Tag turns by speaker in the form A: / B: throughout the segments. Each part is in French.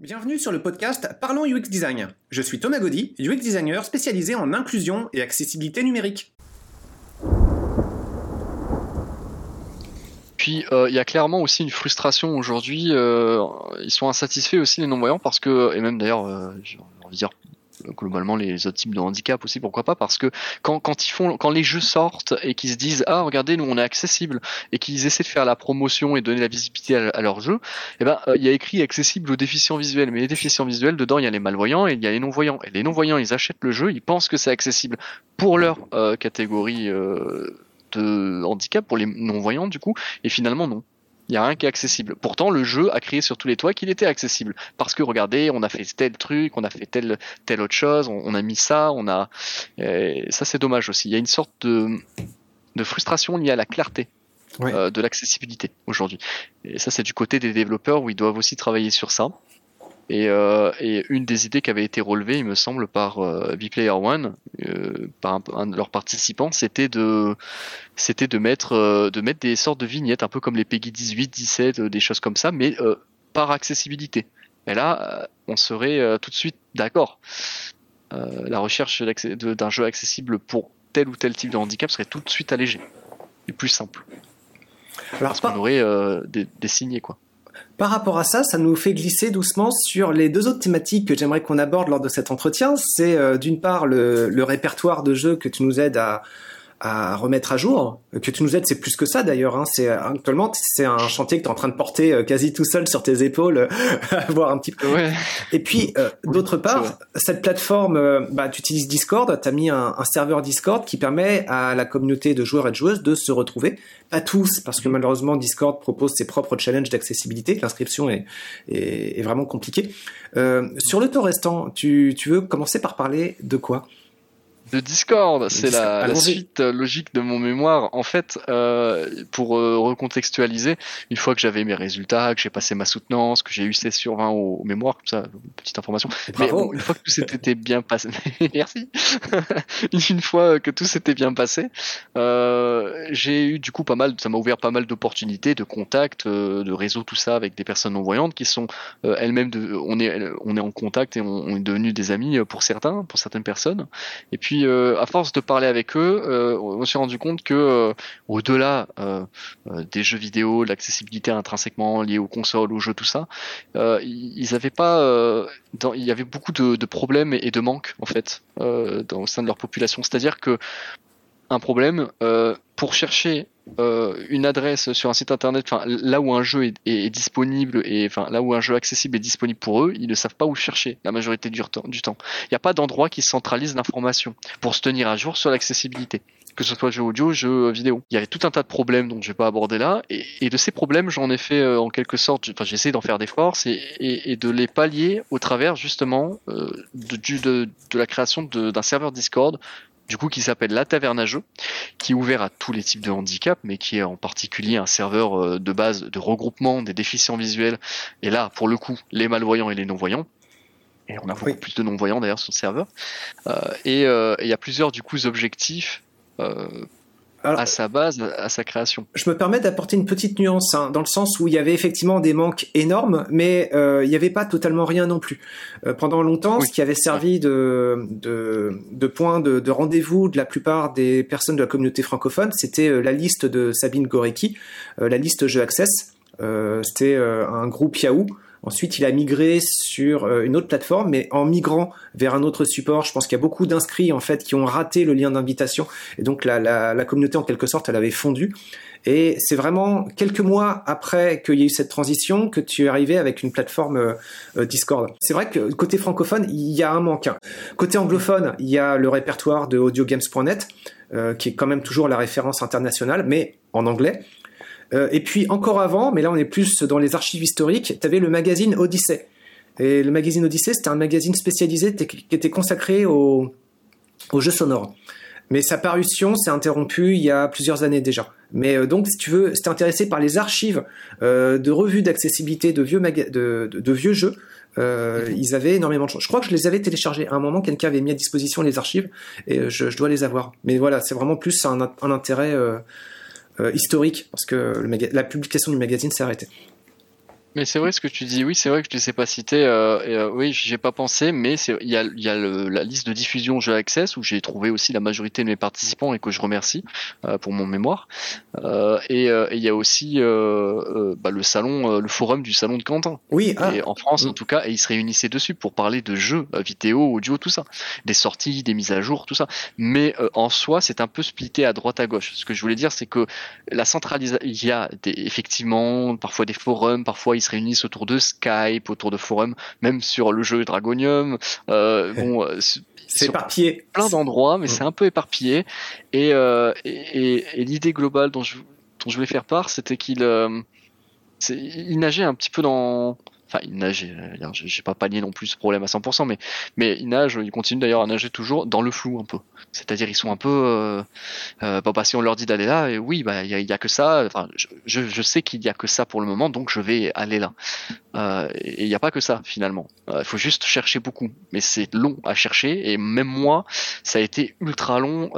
A: Bienvenue sur le podcast Parlons UX Design. Je suis Thomas Gaudy, UX designer spécialisé en inclusion et accessibilité numérique.
B: Puis euh, il y a clairement aussi une frustration aujourd'hui. euh, ils sont insatisfaits aussi les non-voyants parce que, et même d'ailleurs, euh, j'ai envie de dire globalement les autres types de handicap aussi, pourquoi pas Parce que quand, quand ils font, quand les jeux sortent et qu'ils se disent ah regardez nous on est accessible et qu'ils essaient de faire la promotion et donner la visibilité à, leur jeu, eh ben euh, il y a écrit accessible aux déficients visuels, mais les déficients visuels dedans il y a les malvoyants et il y a les non-voyants. Et les non-voyants ils achètent le jeu, ils pensent que c'est accessible pour leur euh, catégorie euh, de handicap, pour les non-voyants du coup, et finalement non. Il n'y a rien qui est accessible. Pourtant, le jeu a crié sur tous les toits qu'il était accessible. Parce que regardez, on a fait tel truc, on a fait telle, telle autre chose, on, on a mis ça, on a. et ça, c'est dommage aussi. Il y a une sorte de, de frustration liée à la clarté
A: Ouais.
B: euh, de l'accessibilité aujourd'hui. Et ça, c'est du côté des développeurs où ils doivent aussi travailler sur ça. Et, euh, et une des idées qui avait été relevée, il me semble, par euh, Vplayer One, euh, par un, un de leurs participants, c'était de, c'était de mettre, euh, de mettre des sortes de vignettes, un peu comme les Peggy 18, 17, euh, des choses comme ça, mais euh, par accessibilité. Et là, on serait euh, tout de suite d'accord. Euh, la recherche d'un jeu accessible pour tel ou tel type de handicap serait tout de suite allégée et plus simple.
A: Alors,
B: Parce qu'on aurait euh, des, des signés, quoi.
A: Par rapport à ça, ça nous fait glisser doucement sur les deux autres thématiques que j'aimerais qu'on aborde lors de cet entretien. C'est euh, d'une part le, le répertoire de jeux que tu nous aides à, à remettre à jour, que tu nous aides, c'est plus que ça d'ailleurs. Hein. C'est actuellement c'est un chantier que tu es en train de porter euh, quasi tout seul sur tes épaules, voir un petit peu.
B: Ouais.
A: Et puis, euh, d'autre part, cette plateforme, euh, bah, tu utilises Discord, tu as mis un, un serveur Discord qui permet à la communauté de joueurs et de joueuses de se retrouver. Pas tous, parce que malheureusement, Discord propose ses propres challenges d'accessibilité. L'inscription est, est, est vraiment compliquée. Euh, sur le temps restant, tu, tu veux commencer par parler de quoi?
B: De Discord, c'est la, suite euh, logique de mon mémoire. En fait, euh, pour euh, recontextualiser, une fois que j'avais mes résultats, que j'ai passé ma soutenance, que j'ai eu 16 sur 20 au, au mémoire, comme ça, petite information. Mais bon, une fois que tout s'était bien passé, merci. une fois que tout s'était bien passé, euh, j'ai eu du coup pas mal, ça m'a ouvert pas mal d'opportunités, de contacts, euh, de réseaux, tout ça avec des personnes non voyantes qui sont euh, elles-mêmes, de, on est, on est en contact et on, on est devenus des amis pour certains, pour certaines personnes. Et puis, euh, à force de parler avec eux, euh, on s'est rendu compte que euh, au-delà des jeux vidéo, de l'accessibilité intrinsèquement liée aux consoles, aux jeux, tout ça, ils avaient pas, il y avait beaucoup de, problèmes et de manques en fait au sein de leur population. C'est-à-dire que un problème pour chercher euh, une adresse sur un site internet, enfin là où un jeu est, disponible et enfin là où un jeu accessible est disponible pour eux, ils ne savent pas où chercher la majorité du temps. Il n'y a pas d'endroit qui centralise l'information pour se tenir à jour sur l'accessibilité que ce soit jeu audio, jeu vidéo. Il y avait tout un tas de problèmes dont je vais pas aborder là, et, de ces problèmes, j'en ai fait euh, en quelque sorte, enfin j'ai essayé d'en faire des forces et, de les pallier au travers justement euh, de, la création d'un serveur Discord, du coup qui s'appelle La Taverne à Jeux, qui est ouvert à tous les types de handicap, mais qui est en particulier un serveur euh, de base de regroupement des déficients visuels, et là pour le coup les malvoyants et les non-voyants. Et on a beaucoup
A: Oui.
B: plus de non-voyants d'ailleurs sur le serveur. Euh, et euh, et il y a plusieurs du coup objectifs euh,
A: Alors,
B: à sa base, à sa création.
A: Je me permets d'apporter une petite nuance, hein, dans le sens où il y avait effectivement des manques énormes, mais euh, il n'y avait pas totalement rien non plus. Euh, pendant longtemps,
B: Oui.
A: ce qui avait servi de, de, de point de, de rendez-vous de la plupart des personnes de la communauté francophone, c'était euh, la liste de Sabine Gorecki, euh, la liste Jeux Access. Euh, c'était euh, un groupe Yahoo. Ensuite, il a migré sur euh, une autre plateforme, mais en migrant vers un autre support, je pense qu'il y a beaucoup d'inscrits en fait qui ont raté le lien d'invitation, et donc la, la, la communauté en quelque sorte, elle avait fondu. Et c'est vraiment quelques mois après qu'il y ait eu cette transition que tu es arrivé avec une plateforme euh, euh, Discord. C'est vrai que côté francophone, il y a un manque. hein. Côté anglophone, il y a le répertoire de audiogames.net, euh, qui est quand même toujours la référence internationale, mais en anglais. Euh, et puis encore avant, mais là on est plus dans les archives historiques, tu avais le magazine Odyssey. Et le magazine Odyssey, c'était un magazine spécialisé qui était consacré aux, jeux sonores. Mais sa parution s'est interrompue il y a plusieurs années déjà. Mais euh, donc, si tu veux, si t'es intéressé par les archives euh, de revues d'accessibilité de vieux, jeux, ils avaient énormément de choses. Je crois que je les avais téléchargés. À un moment, quelqu'un avait mis à disposition les archives et je, dois les avoir. Mais voilà, c'est vraiment plus un, intérêt historique parce que la publication du magazine s'est arrêtée.
B: Mais c'est vrai ce que tu dis. Oui, c'est vrai que je ne sais pas citer. Euh, et, euh, oui, j'ai pas pensé, mais il y a, y a le, la liste de diffusion jeux Access où j'ai trouvé aussi la majorité de mes participants et que je remercie euh, pour mon mémoire. Euh, et il y a aussi bah, le salon, le forum du salon de Quentin.
A: Oui.
B: Ah. en France en mm. tout cas, et ils se réunissaient dessus pour parler de jeux vidéo, audio, tout ça, des sorties, des mises à jour, tout ça. Mais en soi, c'est un peu splitté à droite à gauche. Ce que je voulais dire, c'est que la centralisation, il y a des, effectivement parfois des forums, parfois ils se réunissent autour de Skype, autour de forums, même sur le jeu Dragonium. Euh, bon, euh,
A: c'est éparpillé.
B: Plein d'endroits, mais c'est un peu éparpillé. Et, euh, et, et, l'idée globale dont je, dont je voulais faire part, c'était qu'il euh, il nageait un petit peu dans Enfin, il nage, euh, j'ai pas panier non plus ce problème à 100%, mais, mais il nage, il continue d'ailleurs à nager toujours dans le flou un peu. C'est-à-dire, ils sont un peu, euh, euh, bah, si on leur dit d'aller là, et oui, bah, il y, a, que ça, enfin, je, je sais qu'il y a que ça pour le moment, donc je vais aller là. Euh, et il n'y a pas que ça, finalement. Il faut juste chercher beaucoup. Mais c'est long à chercher, et même moi, ça a été ultra long,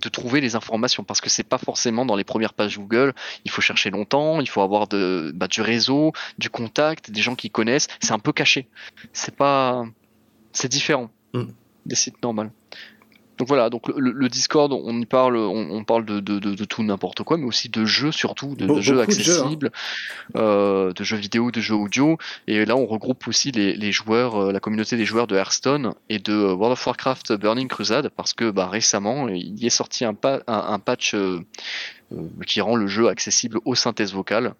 B: de trouver les informations parce que c'est pas forcément dans les premières pages Google. Il faut chercher longtemps, il faut avoir de, bah, du réseau, du contact, des gens qui connaissent. C'est un peu caché. C'est pas, c'est différent mm. des sites normaux. Donc voilà, donc le, Discord, on y parle, on, parle de, de, de, tout n'importe quoi, mais aussi de jeux surtout, de, jeux hein. accessibles, euh, de jeux vidéo, de jeux audio. Et là, on regroupe aussi les, les joueurs, euh, la communauté des joueurs de Hearthstone et de euh, World of Warcraft Burning Crusade, parce que bah, récemment, il y est sorti un, un, patch euh, qui rend le jeu accessible aux synthèses vocales,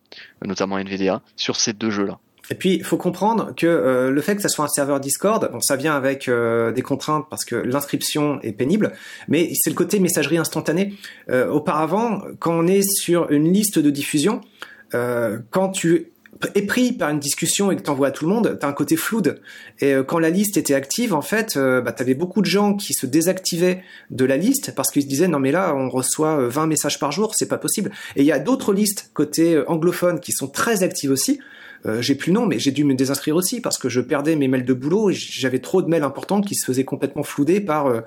B: notamment NVDA, sur ces deux jeux-là.
A: Et puis, il faut comprendre que euh, le fait que ça soit un serveur Discord, bon, ça vient avec euh, des contraintes parce que l'inscription est pénible, mais c'est le côté messagerie instantanée. Euh, auparavant, quand on est sur une liste de diffusion, quand tu es pris par une discussion et que t'envoies à tout le monde, t'as un côté floude. Et quand la liste était active, en fait, bah, t'avais beaucoup de gens qui se désactivaient de la liste parce qu'ils se disaient non mais là on reçoit 20 messages par jour, c'est pas possible. Et il y a d'autres listes côté anglophone qui sont très actives aussi. Euh, j'ai plus non, mais j'ai dû me désinscrire aussi parce que je perdais mes mails de boulot et j'avais trop de mails importants qui se faisaient complètement flouder par euh,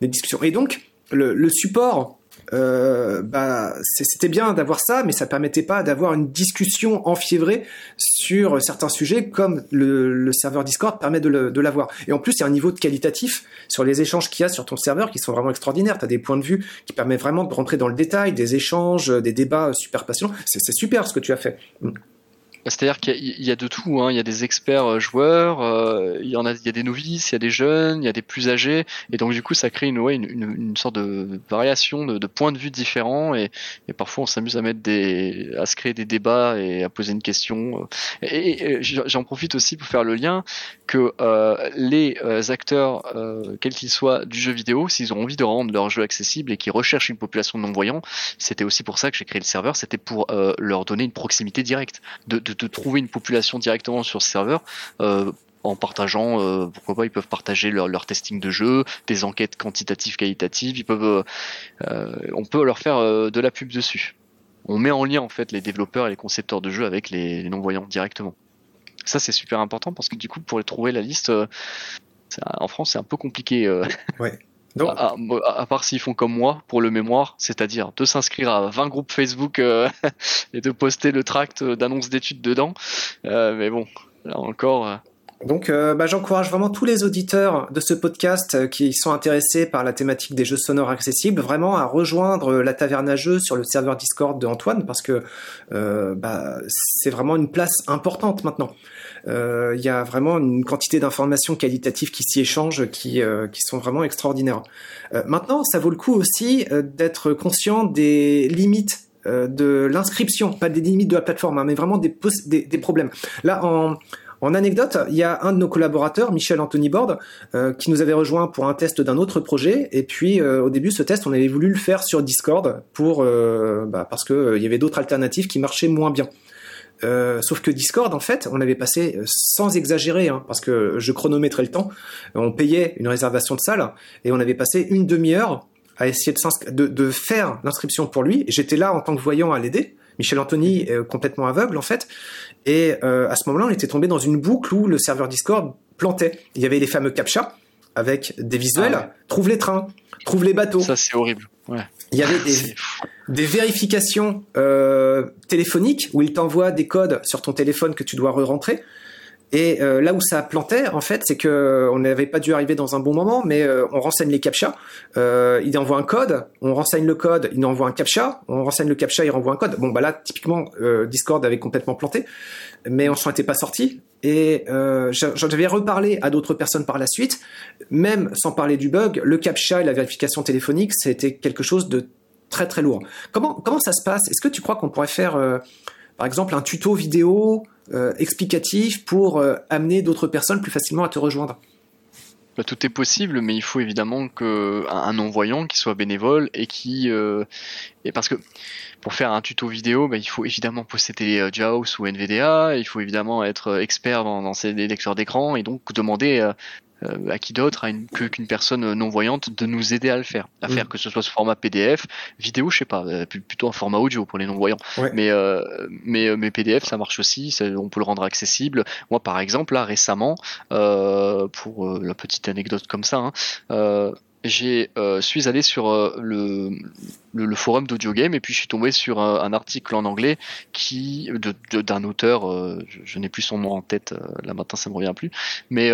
A: des discussions. Et donc, le support, euh, bah, c'était bien d'avoir ça, mais ça permettait pas d'avoir une discussion enfiévrée sur certains sujets comme le, le serveur Discord permet de l'avoir. Et en plus, il y a un niveau de qualitatif sur les échanges qu'il y a sur ton serveur qui sont vraiment extraordinaires. Tu as des points de vue qui permettent vraiment de rentrer dans le détail, des échanges, des débats super passionnants. C'est super ce que tu as fait.
B: C'est-à-dire qu'il y, a de tout, hein. il y a des experts euh, joueurs, euh, il y en a, il y a des novices, il y a des jeunes, il y a des plus âgés, et donc du coup ça crée une, ouais, une, une, sorte de variation de, de, points de vue différents, et, et parfois on s'amuse à mettre des, à se créer des débats et à poser une question. Et, j'en profite aussi pour faire le lien que euh, les euh, acteurs, euh, quels qu'ils soient du jeu vidéo, s'ils ont envie de rendre leur jeu accessible et qu'ils recherchent une population de non-voyants, c'était aussi pour ça que j'ai créé le serveur, c'était pour leur donner une proximité directe de, de de, trouver une population directement sur ce serveur. Euh, en partageant, euh, pourquoi pas, ils peuvent partager leur, leur, testing de jeu, des enquêtes quantitatives, qualitatives. Ils peuvent, euh, on peut leur faire de la pub dessus. On met en lien en fait les développeurs et les concepteurs de jeux avec les, non voyants directement. Ça c'est super important parce que du coup pour trouver la liste, en France c'est un peu compliqué.
A: Ouais.
B: À, part s'ils font comme moi pour le mémoire, c'est-à-dire de s'inscrire à 20 groupes Facebook euh, et de poster le tract d'annonce d'études dedans. Euh, mais bon, là encore. Euh.
A: Donc, bah, j'encourage vraiment tous les auditeurs de ce podcast qui sont intéressés par la thématique des jeux sonores accessibles, vraiment à rejoindre la taverne à jeux sur le serveur Discord de Antoine, parce que bah, c'est vraiment une place importante maintenant. Euh, il y a vraiment une quantité d'informations qualitatives qui s'y échangent, qui, euh, sont vraiment extraordinaires. Euh, maintenant, ça vaut le coup aussi d'être conscient des limites de l'inscription, pas des limites de la plateforme, hein, mais vraiment des, des, des, problèmes. Là, en, en anecdote, il y a un de nos collaborateurs, Michel Anthony Borde, qui nous avait rejoint pour un test d'un autre projet. Et puis, au début, ce test, on avait voulu le faire sur Discord pour, bah, parce qu'il il y avait d'autres alternatives qui marchaient moins bien. Euh, sauf que Discord, en fait, on avait passé, euh, sans exagérer, hein, parce que je chronométrais le temps, on payait une réservation de salle et on avait passé une demi-heure à essayer de, faire l'inscription pour lui. J'étais là en tant que voyant à l'aider. Michel Anthony est complètement aveugle en fait. Et euh, à ce moment-là, on était tombé dans une boucle où le serveur Discord plantait. Il y avait les fameux captcha avec des visuels. Ah trouve les trains, trouve les bateaux.
B: Ça c'est horrible.
A: Il y avait des, vérifications euh, téléphoniques où il t'envoie des codes sur ton téléphone que tu dois re-rentrer. Et euh, là où ça plantait, en fait, c'est que on n'avait pas dû arriver dans un bon moment, mais euh, on renseigne les captcha. Euh, il envoie un code, on renseigne le code, il envoie un captcha, on renseigne le captcha, il renvoie un code. Bon, bah là, typiquement, Discord avait complètement planté, mais on s'en était pas sorti. Et j'en avais reparlé à d'autres personnes par la suite, même sans parler du bug, le captcha et la vérification téléphonique, c'était quelque chose de très très lourd. Comment comment ça se passe? Est-ce que tu crois qu'on pourrait faire, par exemple, un tuto vidéo euh, explicatif pour euh, amener d'autres personnes plus facilement à te rejoindre.
B: Bah, tout est possible, mais il faut évidemment que un non-voyant qui soit bénévole et qui euh, et parce que pour faire un tuto vidéo, bah, il faut évidemment posséder JAWS ou NVDA, il faut évidemment être expert dans, ces lecteurs d'écran et donc demander à qui d'autre qu'une personne non voyante de nous aider à le faire, à mm. faire que ce soit sous format PDF, vidéo, je sais pas, euh, plutôt un format audio pour les non voyants. Mais euh, mais mais PDF ça marche aussi, on peut le rendre accessible. Moi par exemple là récemment, pour la petite anecdote comme ça. Hein, j'ai suis allé sur le, le, forum d'audio game et puis je suis tombé sur un, article en anglais qui d'un de, auteur je, je n'ai plus son nom en tête là maintenant ça me revient plus mais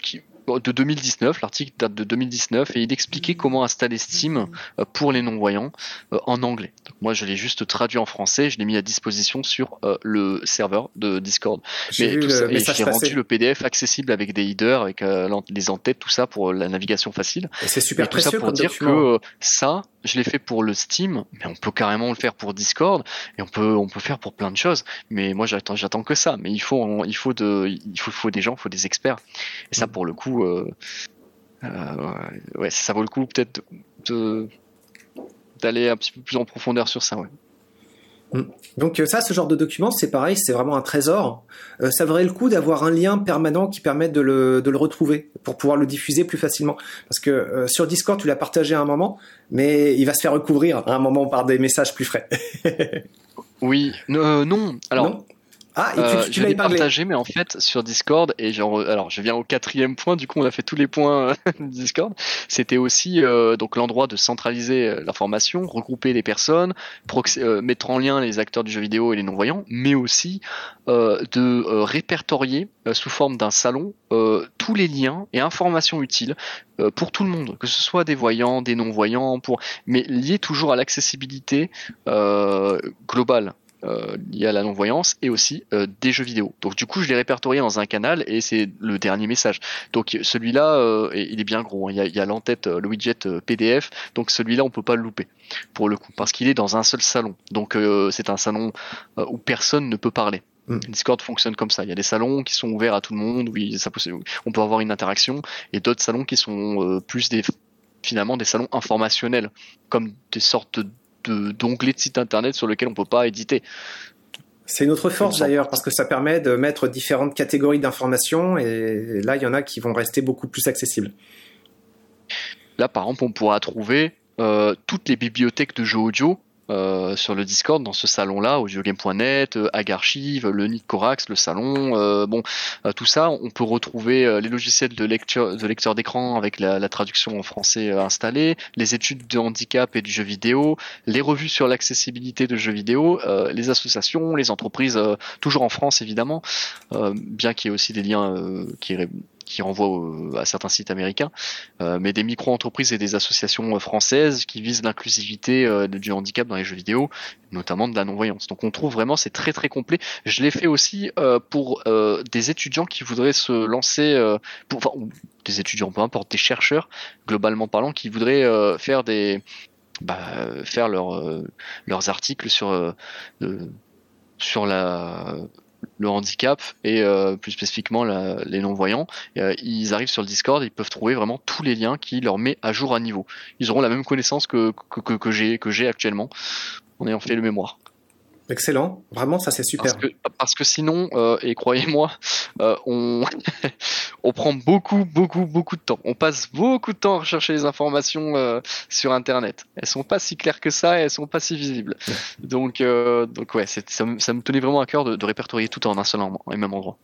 B: qui de 2019, l'article date de 2019 et il expliquait comment installer Steam euh, pour les non-voyants euh, en anglais. moi je l'ai juste traduit en français, je l'ai mis à disposition sur euh, le serveur de Discord. Mais j'ai rendu le PDF accessible avec des headers, avec les entêtes, tout ça pour la navigation facile.
A: c'est super
B: et tout ça pour dire que ça, je l'ai fait pour le Steam, mais on peut carrément le faire pour Discord et on peut on peut faire pour plein de choses. Mais moi j'attends j'attends que ça. Mais il faut il faut de il faut, faut des gens, il faut des experts. Et ça mm. pour le coup, euh, euh, ouais ça vaut le coup peut-être de d'aller un petit peu plus en profondeur sur ça. Ouais.
A: Mm. Donc euh, ça, ce genre de document, c'est pareil, c'est vraiment un trésor. Euh, ça vaudrait le coup d'avoir un lien permanent qui permette de le, de le retrouver pour pouvoir le diffuser plus facilement. Parce que euh, sur Discord, tu l'as partagé à un moment, mais il va se faire recouvrir à un moment par des messages plus frais.
B: oui, non. Alors, ah, et tu, euh, l'as partagé, mais en fait sur Discord et genre, alors je viens au quatrième point. Du coup, on a fait tous les points de Discord. C'était aussi euh, donc l'endroit de centraliser euh, l'information, regrouper les personnes, mettre en lien les acteurs du jeu vidéo et les non-voyants, mais aussi de répertorier sous forme d'un salon tous les liens et informations utiles pour tout le monde, que ce soit des voyants, des non-voyants, pour mais liés toujours à l'accessibilité globale euh, lié à la non-voyance et aussi euh, des jeux vidéo. Donc du coup, je l'ai répertorié dans un canal et c'est le dernier message. Donc celui-là, euh, il est bien gros. Hein. Il y a, l'entête, le widget PDF. Donc celui-là, on peut pas le louper pour le coup parce qu'il est dans un seul salon. Donc c'est un salon où personne ne peut parler. Mm. Discord fonctionne comme ça. Il y a des salons qui sont ouverts à tout le monde, où ça, on peut avoir une interaction, et d'autres salons qui sont plus des finalement des salons informationnels, comme des sortes d'onglets de, sites internet sur lesquels on peut pas éditer.
A: C'est une autre force d'ailleurs parce que ça permet de mettre différentes catégories d'informations et là il y en a qui vont rester beaucoup plus accessibles.
B: Là par exemple on pourra trouver euh, toutes les bibliothèques de jeux audio euh, sur le Discord dans ce salon-là, audiogame.net, euh, Agarchive, le Nid Corax, le salon, euh, bon, tout ça, on peut retrouver les logiciels de lecture, de lecteur d'écran avec la, la, traduction en français installée, les études de handicap et du jeu vidéo, les revues sur l'accessibilité de jeux vidéo, les associations, les entreprises, toujours en France évidemment, bien qu'il y ait aussi des liens qui qui renvoie à certains sites américains, euh, mais des micro-entreprises et des associations euh, françaises qui visent l'inclusivité euh, du handicap dans les jeux vidéo, notamment de la non-voyance. Donc on trouve vraiment, c'est très très complet. Je l'ai fait aussi pour des étudiants qui voudraient se lancer, enfin, des étudiants, peu importe, des chercheurs, globalement parlant, qui voudraient faire des... Bah, faire leur, leurs articles sur sur la le handicap et euh, plus spécifiquement les non-voyants, euh, ils arrivent sur le Discord, ils peuvent trouver vraiment tous les liens qui leur met à jour à niveau. Ils auront la même connaissance que, que, que j'ai que j'ai actuellement en ayant fait le mémoire.
A: Excellent, vraiment ça c'est super.
B: Parce que, sinon, euh, et croyez-moi, euh, on, on prend beaucoup, beaucoup, beaucoup de temps. On passe beaucoup de temps à rechercher les informations euh, sur Internet. Elles sont pas si claires que ça et elles sont pas si visibles. donc, donc ouais, ça, ça, me tenait vraiment à cœur de, répertorier tout en un seul et même endroit.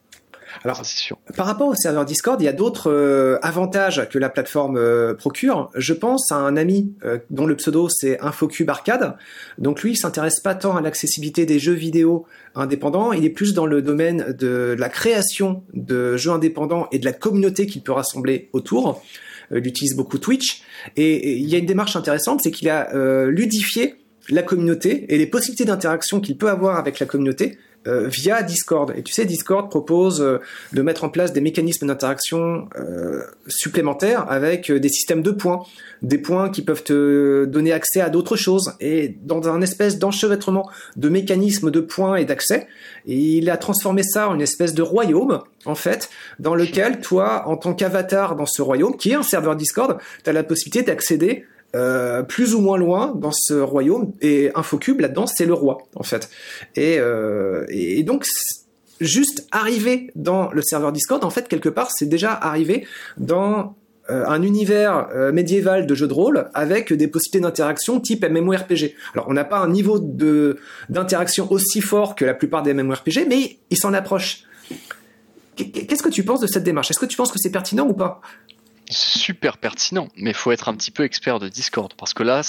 A: Alors, sûr. Par rapport au serveur Discord, il y a d'autres euh, avantages que la plateforme euh, procure. Je pense à un ami euh, dont le pseudo c'est Infocube Arcade. Donc lui, il s'intéresse pas tant à l'accessibilité des jeux vidéo indépendants, il est plus dans le domaine de la création de jeux indépendants et de la communauté qu'il peut rassembler autour. il utilise beaucoup Twitch et, il y a une démarche intéressante, c'est qu'il a ludifié la communauté et les possibilités d'interaction qu'il peut avoir avec la communauté euh, via Discord. Et tu sais, Discord propose euh, de mettre en place des mécanismes d'interaction euh, supplémentaires avec des systèmes de points, des points qui peuvent te donner accès à d'autres choses. Et dans un espèce d'enchevêtrement de mécanismes de points et d'accès, il a transformé ça en une espèce de royaume, en fait, dans lequel toi, en tant qu'avatar dans ce royaume, qui est un serveur Discord, tu as la possibilité d'accéder euh, plus ou moins loin dans ce royaume et Infocube là-dedans c'est le roi en fait et, euh, et donc juste arriver dans le serveur Discord en fait quelque part c'est déjà arrivé dans euh, un univers médiéval de jeu de rôle avec des possibilités d'interaction type MMORPG. Alors on n'a pas un niveau de d'interaction aussi fort que la plupart des MMORPG, mais il s'en approche. Qu'est-ce que tu penses de cette démarche? Est-ce que tu penses que c'est pertinent ou pas?
B: Super pertinent, mais il faut être un petit peu expert de Discord parce que là,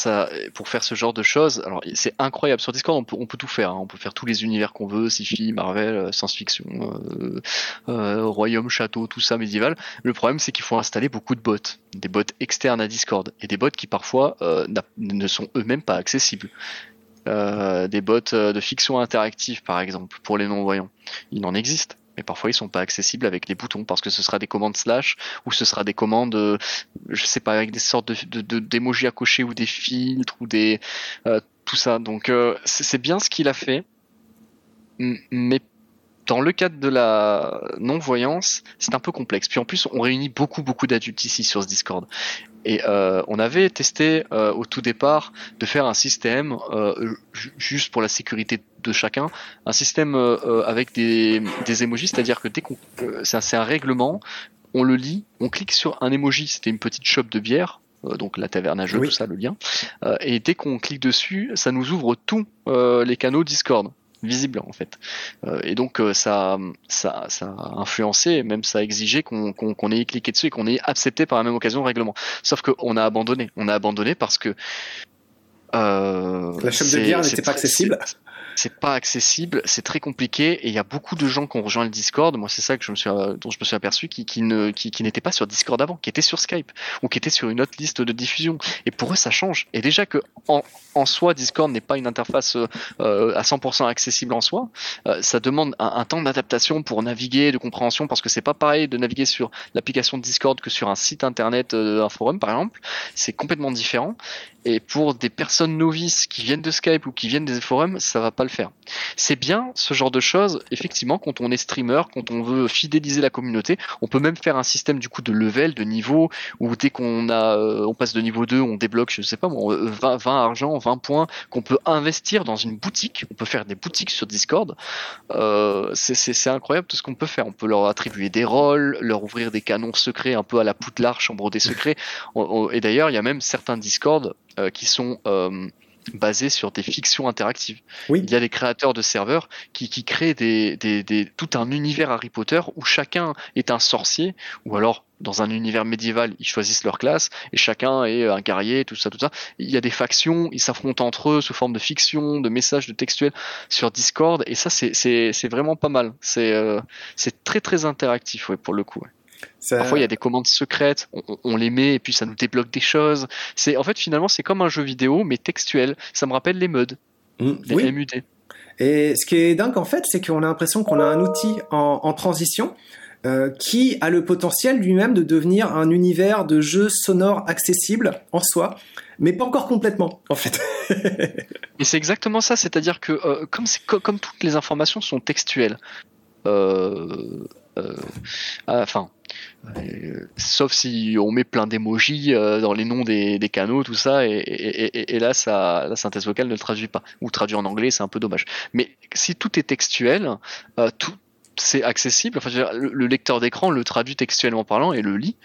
B: pour faire ce genre de choses, alors c'est incroyable sur Discord, on peut, tout faire, hein. on peut faire tous les univers qu'on veut, sci-fi, Marvel, euh, science-fiction, euh, euh, royaume, château, tout ça médiéval. Le problème, c'est qu'il faut installer beaucoup de bots, des bots externes à Discord et des bots qui parfois ne sont eux-mêmes pas accessibles. des bots de fiction interactive, par exemple, pour les non-voyants, il en existe mais parfois ils sont pas accessibles avec des boutons parce que ce sera des commandes slash ou ce sera des commandes, euh, je sais pas, avec des sortes de d'émojis à cocher ou des filtres ou des euh, tout ça. Donc euh, c'est bien ce qu'il a fait, mais dans le cadre de la non-voyance, c'est un peu complexe. Puis en plus, on réunit beaucoup, beaucoup d'adultes ici sur ce Discord. Et euh, on avait testé euh, au tout départ de faire un système, euh, juste pour la sécurité de chacun, un système avec des, des emojis, c'est-à-dire que dès qu'on, c'est un, règlement, on le lit, on clique sur un emoji, c'était une petite shop de bière, donc la taverne à jeu, tout ça, le lien. et dès qu'on clique dessus, ça nous ouvre tous les canaux Discord visible en fait. Euh, et donc euh, ça, ça, a influencé, même ça a exigé qu'on ait cliqué dessus et qu'on ait accepté par la même occasion le règlement. Sauf qu'on a abandonné. On a abandonné parce que
A: la chaîne de bière n'était pas accessible
B: c'est pas accessible, c'est très compliqué et il y a beaucoup de gens qui ont rejoint le Discord. Moi, c'est ça que je me suis, dont je me suis aperçu qui, qui ne, qui, qui n'étaient pas sur Discord avant, qui étaient sur Skype ou qui étaient sur une autre liste de diffusion. Et pour eux, ça change. Et déjà que en, en soi, Discord n'est pas une interface euh, à 100% accessible en soi, euh, ça demande un, un temps d'adaptation pour naviguer, de compréhension, parce que c'est pas pareil de naviguer sur l'application Discord que sur un site internet, euh, un forum par exemple. C'est complètement différent. Et pour des personnes novices qui viennent de Skype ou qui viennent des forums, ça va pas le faire. C'est bien ce genre de choses, effectivement, quand on est streamer, quand on veut fidéliser la communauté, on peut même faire un système du coup de level, de niveau, où dès qu'on a, euh, on passe de niveau 2, on débloque, je sais pas, 20, 20 argent, 20 points qu'on peut investir dans une boutique. On peut faire des boutiques sur Discord. Euh, c'est incroyable tout ce qu'on peut faire. On peut leur attribuer des rôles, leur ouvrir des canons secrets un peu à la Poudlard, chambre des secrets. Et d'ailleurs, il y a même certains Discord euh, qui sont euh, basés sur des fictions interactives. Oui. Il y a des créateurs de serveurs qui, qui créent des, des, des, tout un univers Harry Potter où chacun est un sorcier, ou alors dans un univers médiéval, ils choisissent leur classe et chacun est un guerrier, tout ça, tout ça. Il y a des factions, ils s'affrontent entre eux sous forme de fiction, de messages, de textuels sur Discord et ça c'est vraiment pas mal. C'est euh, très très interactif ouais, pour le coup. Ouais. Parfois, il y a des commandes secrètes, on, les met et puis ça nous débloque des choses. C'est en fait finalement c'est comme un jeu vidéo mais textuel. Ça me rappelle les MUD, mmh, les MUD.
A: Et ce qui est dingue en fait, c'est qu'on a l'impression qu'on a un outil en, transition euh, qui a le potentiel lui-même de devenir un univers de jeu sonore accessible en soi, mais pas encore complètement en fait.
B: et c'est exactement ça, c'est-à-dire que euh, comme, comme toutes les informations sont textuelles, euh, enfin, euh, sauf si on met plein d'émojis euh, dans les noms des, canaux, tout ça, et, là, ça, la synthèse vocale ne le traduit pas. Ou traduit en anglais, c'est un peu dommage. Mais si tout est textuel, euh, tout, c'est accessible. Enfin, le, lecteur d'écran le traduit textuellement parlant et le lit.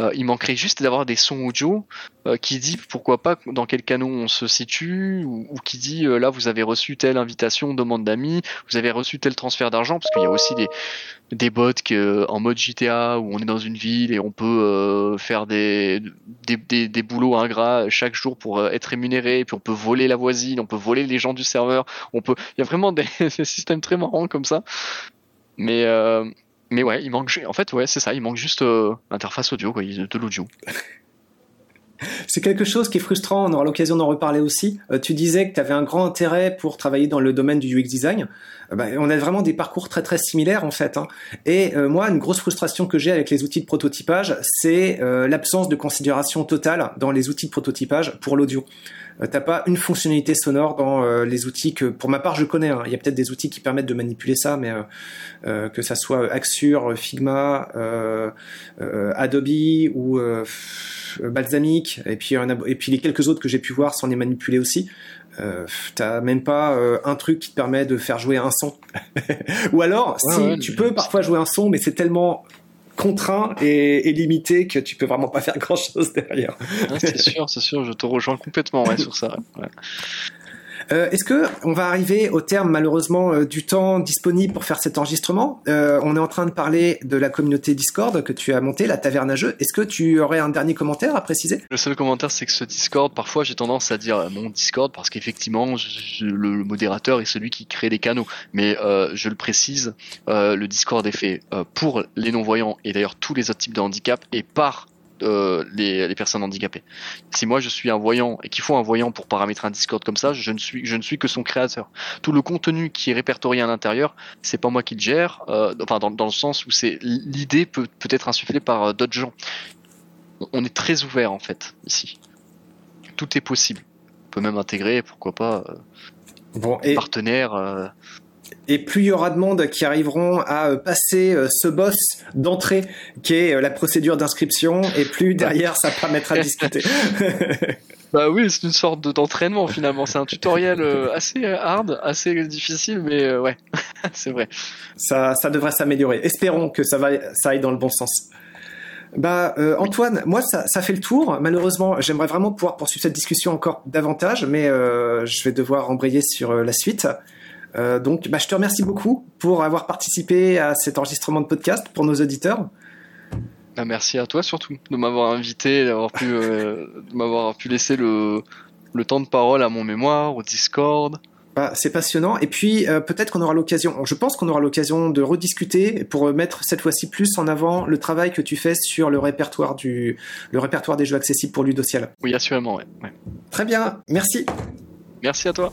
B: Euh, il manquerait juste d'avoir des sons audio euh, qui dit pourquoi pas dans quel canot on se situe ou, qui dit euh, là vous avez reçu telle invitation, demande d'amis, vous avez reçu tel transfert d'argent parce qu'il y a aussi des des bots en mode GTA où on est dans une ville et on peut faire des des, boulots ingrats chaque jour pour être rémunéré puis on peut voler la voisine, on peut voler les gens du serveur, on peut il y a vraiment des systèmes très marrants comme ça. Mais, euh, mais ouais, il manque. En ouais, c'est ça. Il manque juste euh, l'interface audio, quoi, de l'audio.
A: C'est quelque chose qui est frustrant, on aura l'occasion d'en reparler aussi. Euh, tu disais que tu avais un grand intérêt pour travailler dans le domaine du UX design. Bah, on a vraiment des parcours très très similaires en fait. Hein. Et moi, une grosse frustration que j'ai avec les outils de prototypage, c'est l'absence de considération totale dans les outils de prototypage pour l'audio. Euh, t'as pas une fonctionnalité sonore dans euh, les outils que, pour ma part, je connais. Hein. Il y a peut-être des outils qui permettent de manipuler ça, mais euh, que ça soit Axure, Figma, Adobe ou Balsamic, et puis et puis les quelques autres que j'ai pu voir sans les manipuler aussi. Euh, t'as même pas un truc qui te permet de faire jouer un son. Ou alors, si tu peux parfois jouer un son, mais c'est tellement contraint et, limité que tu peux vraiment pas faire grand chose derrière.
B: c'est sûr, c'est sûr, je te rejoins complètement sur ça.
A: Euh, est-ce que on va arriver au terme malheureusement euh, du temps disponible pour faire cet enregistrement euh, On est en train de parler de la communauté Discord que tu as montée, la taverne à jeu. Est-ce que tu aurais un dernier commentaire à préciser?
B: Le seul commentaire, c'est que ce Discord, parfois, j'ai tendance à dire mon Discord parce qu'effectivement, le modérateur est celui qui crée des canaux. Mais je le précise, le Discord est fait pour les non-voyants et d'ailleurs tous les autres types de handicap et par euh, les, personnes handicapées. Si moi je suis un voyant et qu'il faut un voyant pour paramétrer un Discord comme ça, je ne suis je ne suis que son créateur. Tout le contenu qui est répertorié à l'intérieur, c'est pas moi qui le gère. Euh, enfin dans, dans, le sens où c'est l'idée peut peut être insufflée par euh, d'autres gens. On est très ouvert en fait ici. Tout est possible. On peut même intégrer, pourquoi pas, bon, et... partenaires
A: et plus il y aura de monde qui arriveront à euh, passer euh, ce boss d'entrée qui est euh, la procédure d'inscription, et plus derrière ça permettra de discuter.
B: bah oui, c'est une sorte d'entraînement finalement. C'est un tutoriel assez hard, assez difficile, mais ouais, c'est vrai.
A: Ça, ça devrait s'améliorer. Espérons que ça va, ça aille dans le bon sens. Bah Antoine, moi ça, ça, fait le tour. Malheureusement, j'aimerais vraiment pouvoir poursuivre cette discussion encore davantage, mais je vais devoir embrayer sur la suite. Euh, donc, bah, je te remercie beaucoup pour avoir participé à cet enregistrement de podcast pour nos auditeurs.
B: Bah, merci à toi surtout de m'avoir invité, d'avoir pu, euh, m'avoir pu laisser le, le, temps de parole à mon mémoire, au Discord.
A: Bah, c'est passionnant. Et puis euh, peut-être qu'on aura l'occasion, je pense qu'on aura l'occasion de rediscuter pour mettre cette fois-ci plus en avant le travail que tu fais sur le répertoire du, le répertoire des jeux accessibles pour Ludociel.
B: Oui, assurément. Ouais.
A: Très bien. Merci.
B: Merci à toi.